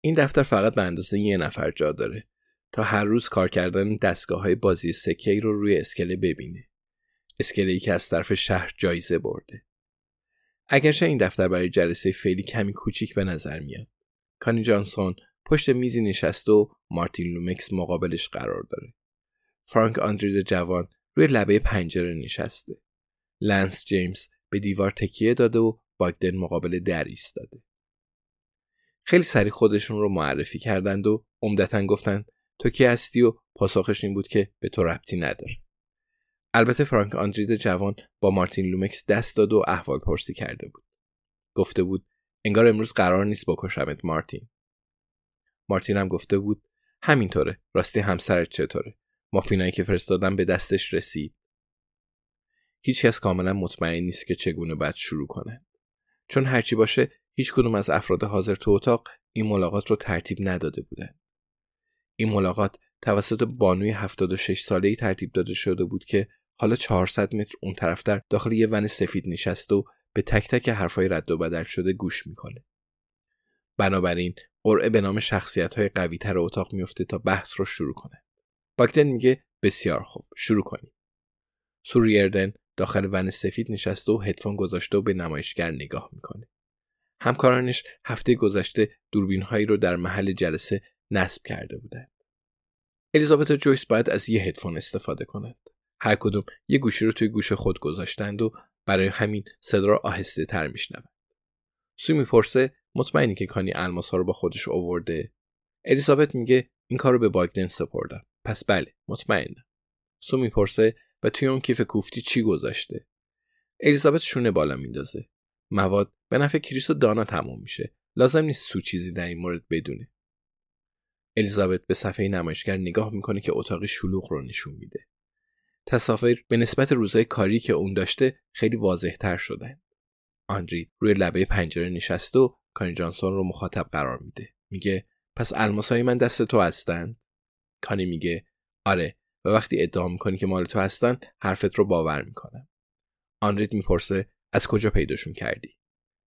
این دفتر فقط به اندازه یه نفر جا داره تا هر روز کار کردن دستگاه های بازی سکه رو روی اسکله ببینه. اسکله ای که از طرف شهر جایزه برده. اگرچه این دفتر برای جلسه فعلی کمی کوچیک به نظر میاد. کانی جانسون پشت میزی نشسته و مارتین لومکس مقابلش قرار داره. فرانک آندرید جوان روی لبه پنجره نشسته. لنس جیمز به دیوار تکیه داده و باگدن مقابل در ایستاده. خیلی سریع خودشون رو معرفی کردند و عمدتا گفتند تو کی هستی و پاسخش این بود که به تو ربطی نداره. البته فرانک آندرید جوان با مارتین لومکس دست داد و احوال پرسی کرده بود. گفته بود انگار امروز قرار نیست بکشمت مارتین. مارتین هم گفته بود همینطوره راستی همسرت چطوره مافینایی که فرستادم به دستش رسید هیچکس کاملا مطمئن نیست که چگونه باید شروع کنه چون هرچی باشه هیچ کدوم از افراد حاضر تو اتاق این ملاقات رو ترتیب نداده بودن این ملاقات توسط بانوی 76 ساله ای ترتیب داده شده بود که حالا 400 متر اون طرفتر داخل یه ون سفید نشسته و به تک تک حرفای رد و بدل شده گوش می‌کنه. بنابراین قرعه به نام شخصیت های قوی تر اتاق میفته تا بحث رو شروع کنه. باکدن میگه بسیار خوب شروع کنیم. سوریردن داخل ون سفید نشسته و هدفون گذاشته و به نمایشگر نگاه می‌کنه. همکارانش هفته گذشته دوربین هایی رو در محل جلسه نصب کرده بودند. الیزابت و جویس باید از یه هدفون استفاده کنند. هر کدوم یه گوشی رو توی گوش خود گذاشتند و برای همین صدا را آهسته تر میشنوند. سو می‌پرسه مطمئنی که کانی الماس ها رو با خودش اوورده الیزابت میگه این کار رو به باگدن سپردم پس بله مطمئنم سو می‌پرسه و توی اون کیف کوفتی چی گذاشته الیزابت شونه بالا میندازه مواد به نفع کریس و دانا تموم میشه. لازم نیست سو چیزی در این مورد بدونه. الیزابت به صفحه نمایشگر نگاه می‌کنه که اتاق شلوغ رو نشون میده. تصاویر به نسبت روزهای کاری که اون داشته خیلی واضح تر شدن. آندری روی لبه پنجره نشسته و کانی جانسون رو مخاطب قرار میده. میگه پس الماسای من دست تو هستن؟ کانی میگه آره و وقتی ادعا می‌کنی که مال تو هستن حرفت رو باور می‌کنم. آندرید می‌پرسه از کجا پیداشون کردی؟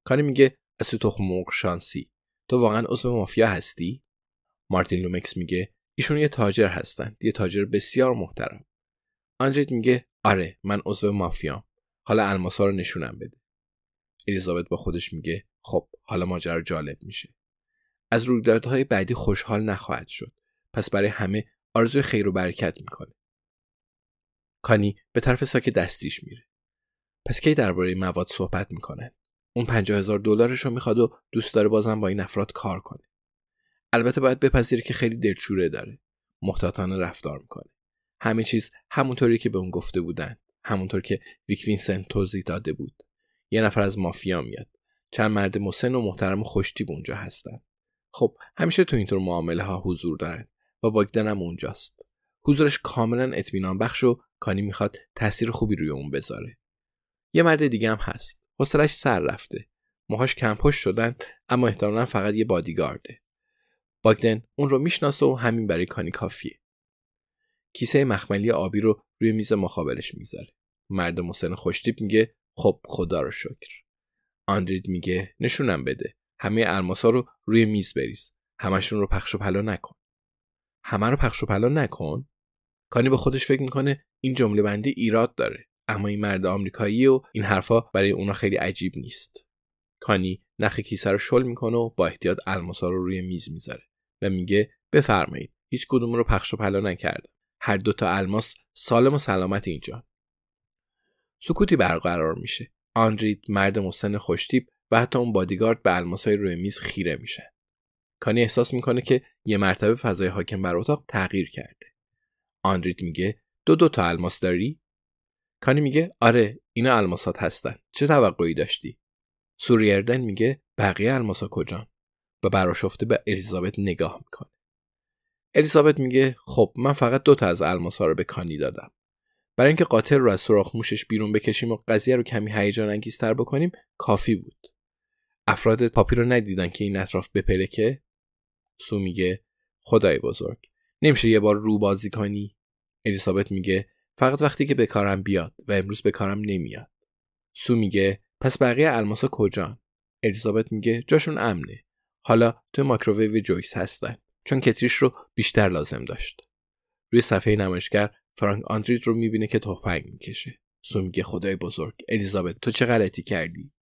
کانی میگه از تو تخم شانسی تو واقعا عضو مافیا هستی؟ مارتین لومکس میگه ایشون یه تاجر هستن. یه تاجر بسیار محترم. آندرید میگه آره من عضو مافیام. حالا الماسا رو نشونم بده. الیزابت با خودش میگه خب حالا ماجرا جالب میشه. از رویدادهای بعدی خوشحال نخواهد شد. پس برای همه آرزوی خیر و برکت می‌کنه. کانی به طرف ساک دستیش میره. پس کی درباره مواد صحبت می‌کنه اون پنجاه هزار دلارش رو می‌خواد و دوست داره بازم با این افراد کار کنه. البته باید بپذیره که خیلی دلچوره داره. محتاطانه رفتار می‌کنه. همه چیز همونطوری که به اون گفته بودن. همونطور که ویک وینسنت توضیح داده بود. یه نفر از مافیا میاد. چند مرد مسن و محترم و خوشتیب اونجا هستن. خب همیشه تو اینطور معامله ها حضور دارن و باگدن هم اونجاست. حضورش کاملا اطمینان بخش و کانی می‌خواد تاثیر خوبی روی اون بذاره. یه مرد دیگه هم هست. حوصلش سر رفته. موهاش کم پشت شدن اما احتمالا فقط یه بادیگارده. باگدن اون رو می‌شناسه و همین برای کانی کافیه. کیسه مخملی آبی رو روی میز مخابرش می‌ذاره. مرد مسن خوشتیپ میگه خب خدا رو شکر. آندرید میگه نشونم بده. همه الماسا رو روی میز بریز. همشون رو پخش و پلا نکن. همه رو پخش و پلا نکن؟ کانی به خودش فکر می‌کنه این جمله بندی ایراد داره. اما این مرد آمریکایی و این حرفا برای اونا خیلی عجیب نیست. کانی نخ کیسه رو شل می‌کنه و با احتیاط الماسا رو روی میز می‌ذاره و میگه بفرمایید هیچ کدوم رو پخش و پلا نکردم. هر دوتا الماس سالم و سلامت اینجا. سکوتی برقرار میشه. آندرید مرد مسن خوشتیب و حتی اون بادیگارد به الماسای روی میز خیره میشه. کانی احساس می‌کنه که یه مرتبه فضای حاکم بر اتاق تغییر کرده. آندرید میگه دو دو تا الماس داری؟ کانی میگه آره اینا الماسات هستن. چه توقعی داشتی؟ سوریردن میگه بقیه الماسا کجان؟ و براشفته به الیزابت نگاه می‌کنه. الیزابت میگه خب من فقط دو تا از الماسا رو به کانی دادم. برای اینکه قاتل رو از سوراخ موشش بیرون بکشیم و قضیه رو کمی هیجان انگیزتر بکنیم کافی بود. افراد پاپی رو ندیدن که این اطراف بپلکه سو میگه خدای بزرگ. نمیشه یه بار رو بازی کنی؟ الیزابت میگه فقط وقتی که به بیاد و امروز به نمیاد. سو میگه پس بقیه الماسا کجان؟ الیزابت میگه جاشون امنه. حالا تو ماکروویو جویس هستن چون کتریش رو بیشتر لازم داشت. روی صفحه نمایشگر فرانک آندرید رو می‌بینه که تفنگ می‌کشه. سو میگه خدای بزرگ الیزابت تو چه غلطی کردی؟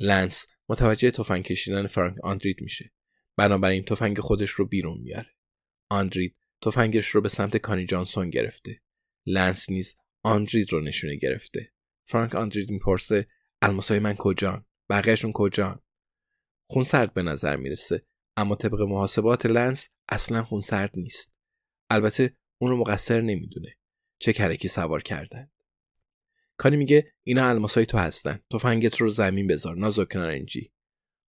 لنس متوجه تفنگ کشیدن فرانک آندرید میشه. بنابراین تفنگ خودش رو بیرون میاره آندرید تفنگش رو به سمت کانی جانسون گرفته. لنس نیز آندرید رو نشونه گرفته. فرانک آندرید می‌پرسه الماسای من کجان؟ بقیهشون کجان؟ خون سرد به نظر می‌رسه اما طبق محاسبات لنس اصلا خون سرد نیست. البته اون رو مقصر نمی‌دونه. چه کرکی سوار کردن. کانی میگه اینا الماسای تو هستن. تفنگت رو زمین بذار. نازک نارنجی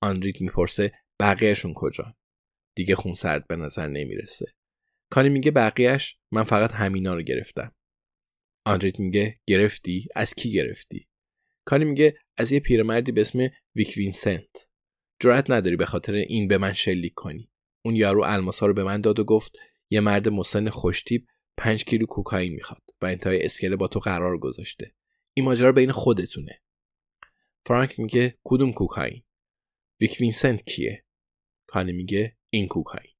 آندرید می‌پرسه بقیهشون کجا دیگه خون سرد به نظر نمی‌رسه. کانی میگه بقیهش؟ من فقط همینا رو گرفتم. آندرید میگه گرفتی؟ از کی گرفتی؟ کانی میگه از یه پیرمردی به اسم ویک وینسنت. جرأت نداری به خاطر این به من شلیک کنی. اون یارو الماسا رو به من داد و گفت یه مرد مسن خوشتیب پنج کیلو کوکائین می‌خواد و انتهای اسکله با تو قرار گذاشته. این ماجرا بین خودتونه. فرانک میگه کدوم کوکائین؟ ویک وینسنت کیه؟ کانی میگه این کوکائین.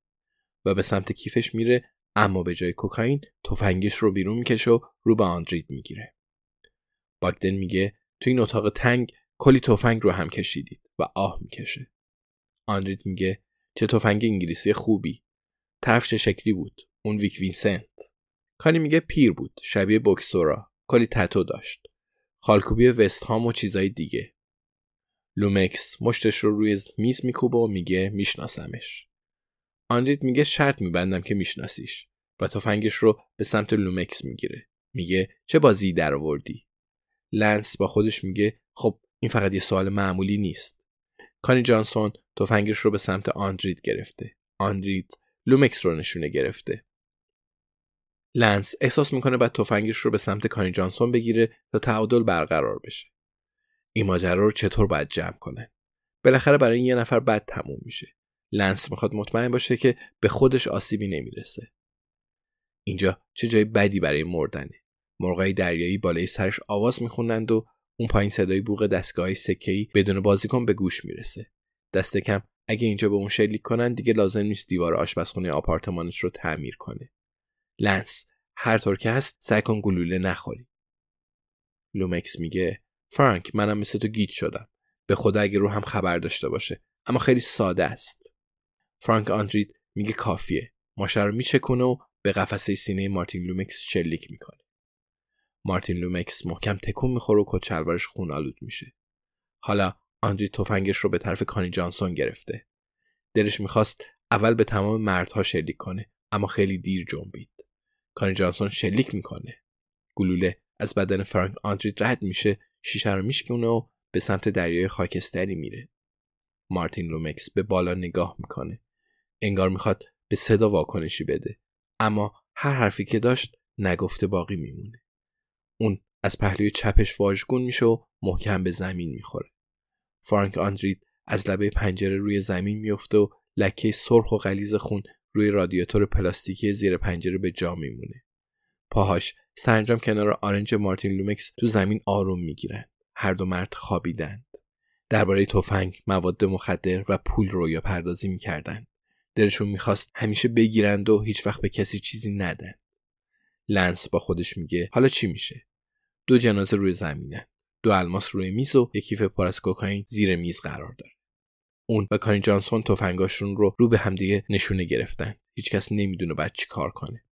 و به سمت کیفش میره اما به جای کوکائین تفنگش رو بیرون می‌کشه و رو به آندرید می‌گیره. باگدن میگه تو این اتاق تنگ کلی تفنگ رو هم کشیدید و آه می‌کشه. آندرید میگه چه تفنگ انگلیسی خوبی. طرف چه شکلی بود؟ اون ویک وینسنت. کانی میگه پیر بود شبیه بوکسورا. کلی تتو داشت. خالکوبی وست هام و چیزای دیگه. لومکس مشتش رو روی میز میکوبه و میگه میشناسمش. آندرید میگه شرط میبندم که میشناسیش. و تفنگش رو به سمت لومکس می‌گیره. میگه چه بازی در آوردی لنس با خودش میگه خب این فقط یه سوال معمولی نیست. کانی جانسون تفنگش رو به سمت آندرید گرفته. آندرید لومکس رو نشونه گرفته. لنس احساس می‌کنه باید تفنگش رو به سمت کانی جانسون بگیره تا تعادل برقرار بشه. این ماجرا رو چطور باید جمع کنه؟ بالاخره برای یه نفر بد تموم میشه. لنس می‌خواد مطمئن باشه که به خودش آسیبی نمی‌رسه. اینجا چه جای بدی برای مردنه. مرغای دریایی بالای سرش آواز می‌خونند و اون پایین صدای بوغ دستگاه سکه‌ای بدون بازیکن به گوش می‌رسه. دست کم اگه اینجا به اون شلیک کنن دیگه لازم نیست دیوار آشپزخونه آپارتمانش رو تعمیر کنه. لنس هر طور که هست سعی کن گلوله نخوری. لومکس میگه فرانک منم مثل تو گیج شدم. به خدا اگه روحم خبر داشته باشه. اما خیلی ساده است. فرانک آندرید میگه کافیه. ماشه رو میچکونه و به قفسه سینه مارتین لومکس شلیک می‌کنه. مارتین لومکس محکم تکون می‌خوره و کت خون آلود میشه. حالا آندرید تفنگش رو به طرف کانی جانسون گرفته. دلش می‌خواست اول به تمام مردها شلیک کنه اما خیلی دیر جنبید. کانی جانسون شلیک می‌کنه. گلوله از بدن فرانک آندرید رد میشه شیشه رو میشکونه و به سمت دریای خاکستری میره. مارتین لومکس به بالا نگاه می‌کنه. انگار می‌خواد به صدا واکنشی بده. اما هر حرفی که داشت نگفته باقی میمونه اون از پهلوی چپش واژگون میشه و محکم به زمین می‌خوره فرانک آندرید از لبه پنجره روی زمین میفته و لکه سرخ و غلیظ خون روی رادیاتور پلاستیکی زیر پنجره به جا میمونه. پاهاش سرانجام کنار آرنج مارتین لومکس تو زمین آروم می‌گیرن. هر دو مرد خوابیدند. درباره تفنگ، مواد مخدر و پول رویا پردازی می‌کردند. دلشون می‌خواست همیشه بگیرند و هیچ وقت به کسی چیزی ندن. لنس با خودش میگه حالا چی میشه؟ دو جنازه روی زمینه. دو الماس روی میز و یک کیف پر از کوکائین زیر میز قرار داره. اون و کانی جانسون تفنگاشون رو رو به همدیگه نشونه گرفتن. هیچکس نمی‌دونه بعد چی کار کنه.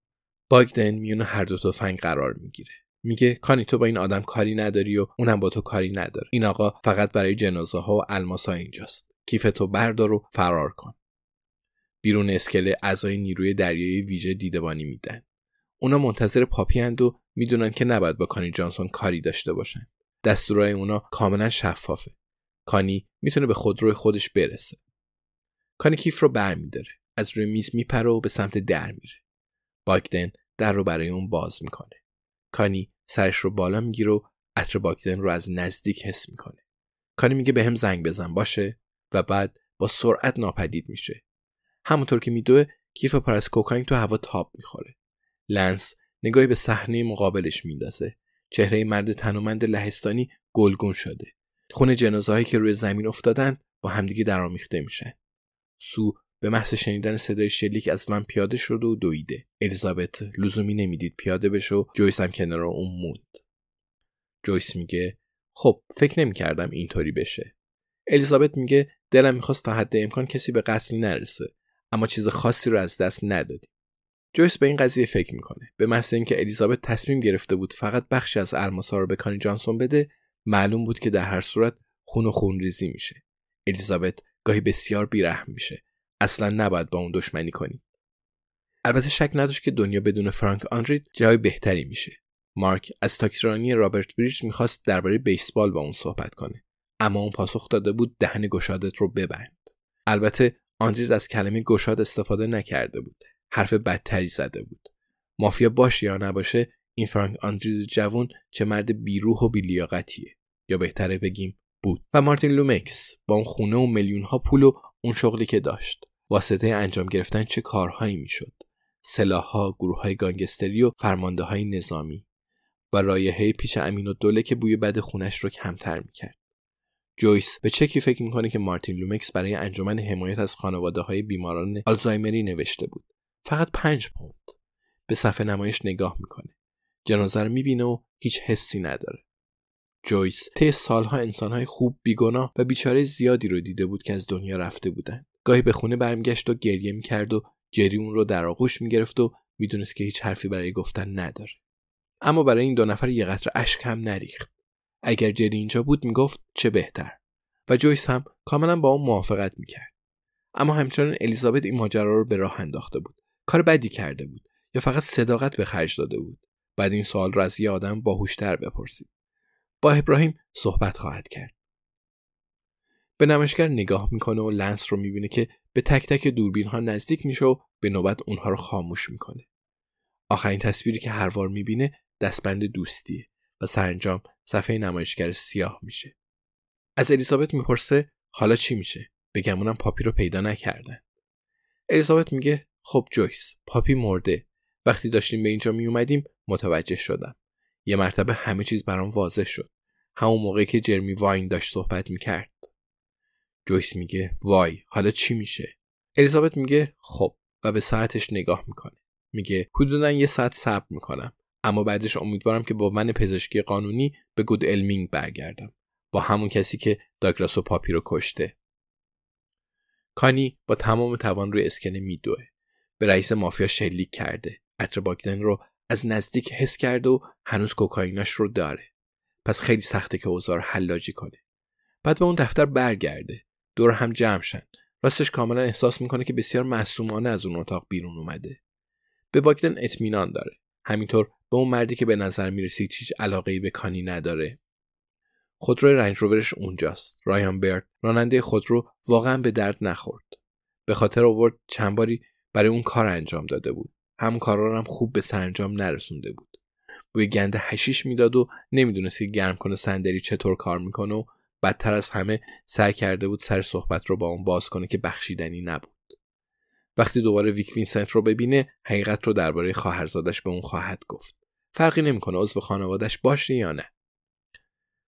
باگدن میونه هر دو تفنگ قرار می‌گیره. میگه کانی تو با این آدم کاری نداری و اونم با تو کاری نداره. این آقا فقط برای جنازه ها و الماس ها اینجاست. کیف تو بردار و فرار کن. بیرون اسکله اعضای نیروی دریایی ویژه دیدبانی میدن. اونا منتظر پاپی و می‌دونن که نباید با کانی جانسون کاری داشته باشن. دستورای اونا کاملا شفافه. کانی می‌تونه به خودروی خودش برسه. کانی کیف رو برمیداره. از روی میز میپره و به سمت در میره. باگدن در رو برای اون باز می‌کنه. کانی سرش رو بالا می‌گیره و عطر باگدن رو از نزدیک حس می‌کنه. کانی میگه به هم زنگ بزن باشه و بعد با سرعت ناپدید میشه. همونطور که میدوه کیف پر از کوکائین تو هوا تاب می‌خوره. لنس نگاهی به صحنه مقابلش میندازه. چهره مرد تنومند لهستانی گلگون شده. خون جنازهایی که روی زمین افتادن با همدیگه درآمیخته میشن. سو به محض شنیدن صدای شلیک از من پیاده شد و دویده. الیزابت لزومی نمی‌دید پیاده بشه و جویس هم کنار اون موند. جویس میگه خب فکر نمی‌کردم اینطوری بشه. الیزابت میگه دلم می‌خواست تا حد امکان کسی به قتل نرسه اما چیز خاصی رو از دست ندادی. جویس به این قضیه فکر می‌کنه. به محض اینکه الیزابت تصمیم گرفته بود فقط بخشی از الماسا رو به کانی جانسون بده، معلوم بود که در هر صورت خون و خونریزی میشه. الیزابت گاهی بسیار بیرحم میشه. اصلا نباید با اون دشمنی کنی. البته شک نداشت که دنیا بدون فرانک آنرید جای بهتری میشه. مارک از تاکسیرانی رابرت بریج می‌خواست درباره بیسبال با اون صحبت کنه. اما اون پاسخ داده بود دهن گشادت رو ببند. البته آندرید از کلمه گشاد استفاده نکرده بود. حرف بدتری زده بود. مافیا باشه یا نباشه این فرانک آندرید جوون چه مرد بیروح و بیلیاقتیه. یا بهتره بگیم بود. و مارتین لومکس با اون خونه و میلیون ها پول و اون شغلی که داشت. واسطه انجام گرفتن چه کارهایی می‌شد؟ سلاحها گروه های گانگستری و فرمانده های نظامی. و رایحه پیش امین و دوله که بوی بد خونش رو کمتر می‌کرد. جویس. به چکی فکر می‌کنه که مارتین لومکس برای انجمن حمایت از خانواده های بیماران آلزایمری نوشته بود؟ فقط پنج پوند. به صفحه نمایش نگاه می‌کنه. جنازه رو می‌بینه و هیچ حسی نداره. جویس طی سالها انسانهای خوب بیگناه و بیچاره زیادی رو دیده بود که از دنیا رفته بودن. گاهی به خونه برمیگشت و گریه می‌کرد و جری اون رو در آغوش می‌گرفت و می‌دونست که هیچ حرفی برای گفتن نداره. اما برای این دو نفر یه قطر اشک هم نریخت. اگر جری اینجا بود می‌گفت چه بهتر. و جویس هم کاملا با اون موافقت می‌کرد. اما همچنان الیزابت این ماجرا رو به راه انداخته بود. کار بدی کرده بود. یا فقط صداقت به خرج داده بود. بعد این سوال را از یه آدم باهوشتر بپرسید. با ابراهیم صحبت خواهد کرد. به نمایشگر نگاه می‌کنه و لنس رو می‌بینه که به تک تک دوربین ها نزدیک میشه و به نوبت اونها رو خاموش می‌کنه. آخرین تصویری که هروار می‌بینه دستبند دوستیه. و سرانجام صفحه نمایشگر سیاه میشه. از الیزابت می‌پرسه حالا چی میشه؟ بگمونم پاپی رو پیدا نکردن. الیزابت میگه خب جویس پاپی مرده. وقتی داشتیم به اینجا میومدیم متوجه شدم. یه مرتبه همه چیز برام واضح شد. همون موقعی که جرمی واین داشت صحبت می‌کرد. جویس میگه وای حالا چی میشه؟ الیزابت میگه خب. و به ساعتش نگاه می‌کنه. میگه حدودا یه ساعت صبر می‌کنم. اما بعدش امیدوارم که با من پزشکی قانونی به گود المینگ برگردم. با همون کسی که داگلاس و پاپی رو کشته. کانی با تمام توان روی اسکنه میدوه. به رئیس مافیا شلیک کرده. عطر باگدن رو از نزدیک حس کرده و هنوز کوکائیناش رو داره. پس خیلی سخته که اوضاع حلاجی کنه. بعد به اون دفتر برگرده. دور هم جمع شن. راستش کاملا احساس می‌کنه که بسیار معصومانه از اون اتاق بیرون اومده. به باگدن اطمینان داره. همینطور به اون مردی که به نظر می‌رسید هیچ علاقه به کانی نداره. خودروی رنج روورش اونجاست. رایان برد. راننده خودرو واقعا به درد نخورد. به خاطر آورد چند باری برای اون کار انجام داده بود. همون کارا هم خوب به سرانجام نرسونده بود. بوی گند هشیش می‌داد و نمی‌دونست که گرم کن صندلی چطور کار می‌کنه و بدتر از همه سعی کرده بود سر صحبت رو با اون باز کنه که بخشیدنی نبود. وقتی دوباره ویک وینسنت رو ببینه حقیقت رو درباره خواهرزادش به اون خواهد گفت. فرقی نمی‌کنه عضو خانوادش باشه یا نه.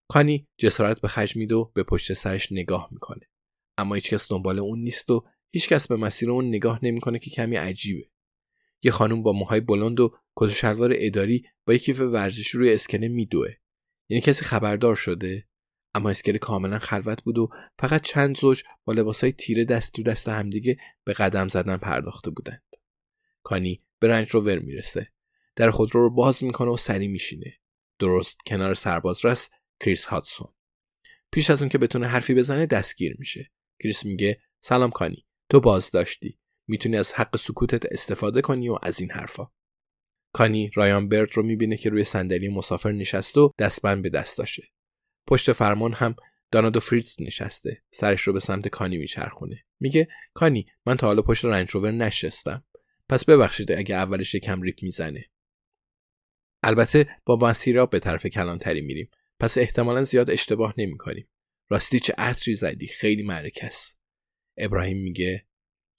کانی جسارت به خرج میده و به پشت سرش نگاه می‌کنه. اما هیچکس دنبال اون نیست و هیچکس به مسیر اون نگاه نمی‌کنه که کمی عجیبه. یه خانم با موهای بلند و کت شلوار اداری با یک کیف ورزشی روی اسکله میدوه. یعنی کسی خبردار شده؟ اما اسکله کاملا خلوت بود و فقط چند زوج با لباسهای تیره دست تو دست همدیگه به قدم زدن پرداخته بودند. کانی به رنج روور می‌رسه. در خودرو رو باز می‌کنه و سری میشینه. درست کنار سرباز رست کریس هاتسون پیش از اون که بتونه حرفی بزنه دستگیر میشه. کریس میگه سلام کانی تو باز داشتی. می‌تونی از حق سکوتت استفاده کنی و از این حرفا. کانی رایان برد رو می‌بینه که روی صندلی مسافر نشسته و دستبند به دست داشته پشت فرمان هم دانادو فریتز نشسته. سرش رو به سمت کانی میچرخونه. میگه کانی من تا حالا پشت رنج روور نشستم. پس ببخشید اگه اولش یکم ریپ می‌زنه. البته با مسیرا به طرف کلانتری میریم. پس احتمالا زیاد اشتباه نمی‌کنیم. راستی چه عطری زدی؟ خیلی معرکه ابراهیم میگه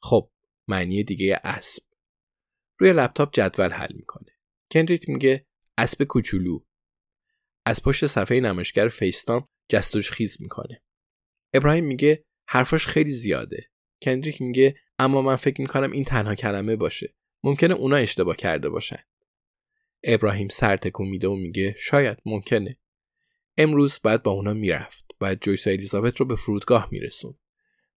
خب معنی دیگه اسب. روی لپتاپ جدول حل می‌کنه. کندریت میگه اسب کوچولو. از پشت صفحه نمایشگر فیستام جستوش خیز می‌کنه. ابراهیم میگه حرفاش خیلی زیاده. کندریک میگه اما من فکر می‌کنم این تنها کلمه باشه. ممکنه اونا اشتباه کرده باشن. ابراهیم سر تکون میده و میگه شاید ممکنه. امروز بعد با اونا می‌رفت. بعد جویس و الیزابت رو به فرودگاه میرسون.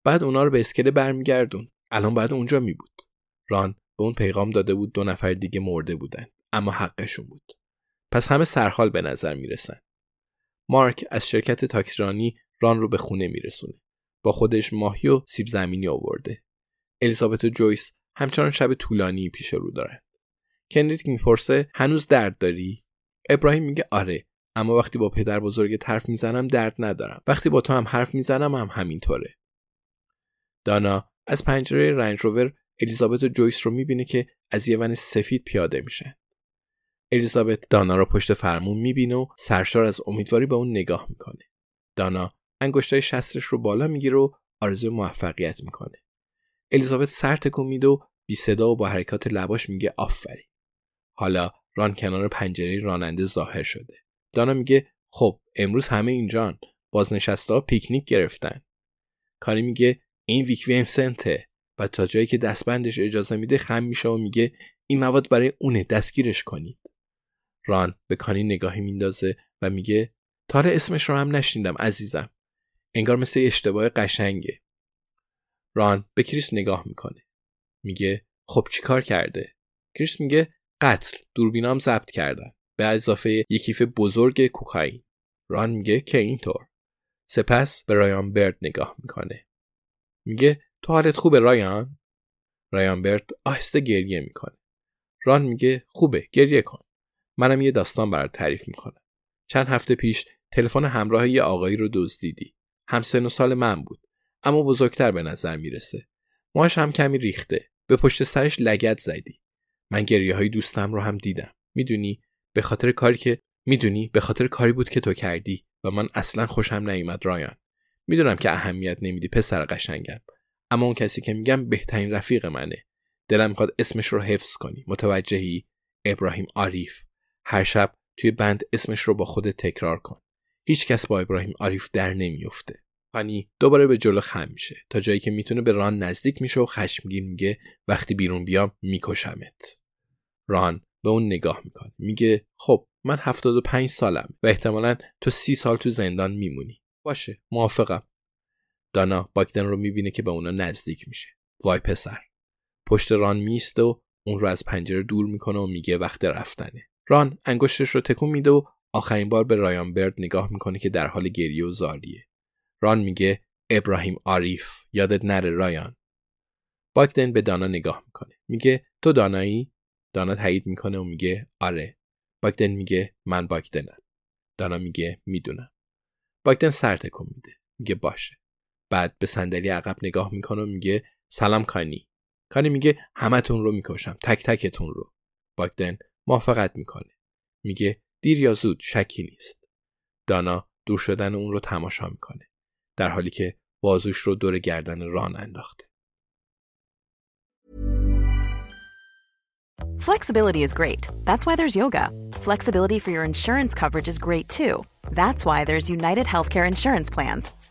بعد اونا رو به اسکله برمیگردون. الان بعد اونجا می بود. ران به اون پیغام داده بود دو نفر دیگه مرده بودن. اما حقشون بود. پس همه سرحال به نظر می‌رسن. مارک از شرکت تاکسیرانی ران رو به خونه میرسونه. با خودش ماهی و سیب زمینی آورده. الیزابت و جویس همچنان شب طولانی پیش رو دارن. کندریت می‌پرسه هنوز درد داری؟ ابراهیم میگه آره اما وقتی با پدر بزرگ حرف می‌زنم درد ندارم. وقتی با تو هم حرف می‌زنم هم همینطوره. دانا از پنجره رنج روور الیزابت و جویس رو می‌بینه که از یه ون سفید پیاده میشه. الیزابت دانا رو پشت فرمون می‌بینه و سرشار از امیدواری به اون نگاه می‌کنه. دانا انگشتای شستش رو بالا می‌گیره و آرزوی موفقیت می‌کنه. الیزابت سر تکون میده و بی صدا و با حرکات لباش میگه آفرین. حالا ران کنار پنجره راننده ظاهر شده. دانا میگه خب امروز همه اینجان بازنشسته پیکنیک گرفتن. کاری میگه این ویک وینسنته و تا جایی که دستبندش اجازه میده خم میشه و میگه این مواد برای اونه دستگیرش کنید ران به کانی نگاهی میندازه و میگه تا اسمش رو هم نشنیدم عزیزم. انگار مثل اشتباه قشنگه. ران به کریس نگاه می‌کنه. میگه خب چیکار کرده؟ کریس میگه قتل. دوربینام ضبط کردن. به اضافه یک کیف بزرگ کوکائین. ران میگه که اینطور. سپس به رایان برد نگاه می‌کنه. میگه تو حالت خوبه رایان؟ رایان برد آهسته گریه می‌کنه. ران میگه خوبه گریه کن. منم یه داستان برات تعریف می‌کنم. چند هفته پیش تلفن همراه یه آقایی رو دزدیدی. هم سن و سال من بود اما بزرگتر به نظر می‌رسه. ماش هم کمی ریخته. به پشت سرش لگت زدی. من گریه های دوستم رو هم دیدم. می‌دونی؟ به خاطر کاری که می‌دونی؟ به خاطر کاری بود که تو کردی و من اصلا خوشم نیومد رایان. می‌دونم که اهمیت نمیدی پسر قشنگم. اما اون کسی که میگم بهترین رفیق منه. دلم می‌خواد اسمش رو حفظ کنی. متوجهی؟ ابراهیم عاریف هر شب توی بند اسمش رو با خودت تکرار کن. هیچ کس با ابراهیم عاریف در نمیفته فانی دوباره به جلو خم میشه. تا جایی که می‌تونه به ران نزدیک میشه و خشمگین میگه وقتی بیرون بیام میکشمت. ران به اون نگاه می‌کنه. میگه خب من 75 سالم و احتمالا تو سی سال تو زندان میمونی. باشه موافقم. دانا باکدن رو می‌بینه که به اونا نزدیک میشه. وای پسر. پشت ران میسته و اون رو از پنجره دور می‌کنه و میگه وقت رفتنه. ران انگشتش رو تکون میده و آخرین بار به رایان برد نگاه می‌کنه که در حال گریه و زاریه. ران میگه ابراهیم عاریف یادت نره رایان. باکدن به دانا نگاه می‌کنه. میگه تو دانایی؟ دانا تایید می‌کنه و میگه آره. باکدن میگه من باکدنم. دانا میگه می‌دونم. باکدن سر تکون میده. میگه باشه. بعد به صندلی عقب نگاه می‌کنه و میگه سلام کانی. کانی میگه همتون رو می‌کشم. تک تکتون رو. باکدن موافقت می‌کنه میگه دیر یا زود شکی نیست دانا دور شدن اون رو تماشا می‌کنه در حالی که بازوش رو دور گردن ران انداخته. Flexibility is great. That's why there's yoga. Flexibility for your insurance coverage is great too. That's why there's United Healthcare Insurance Plans.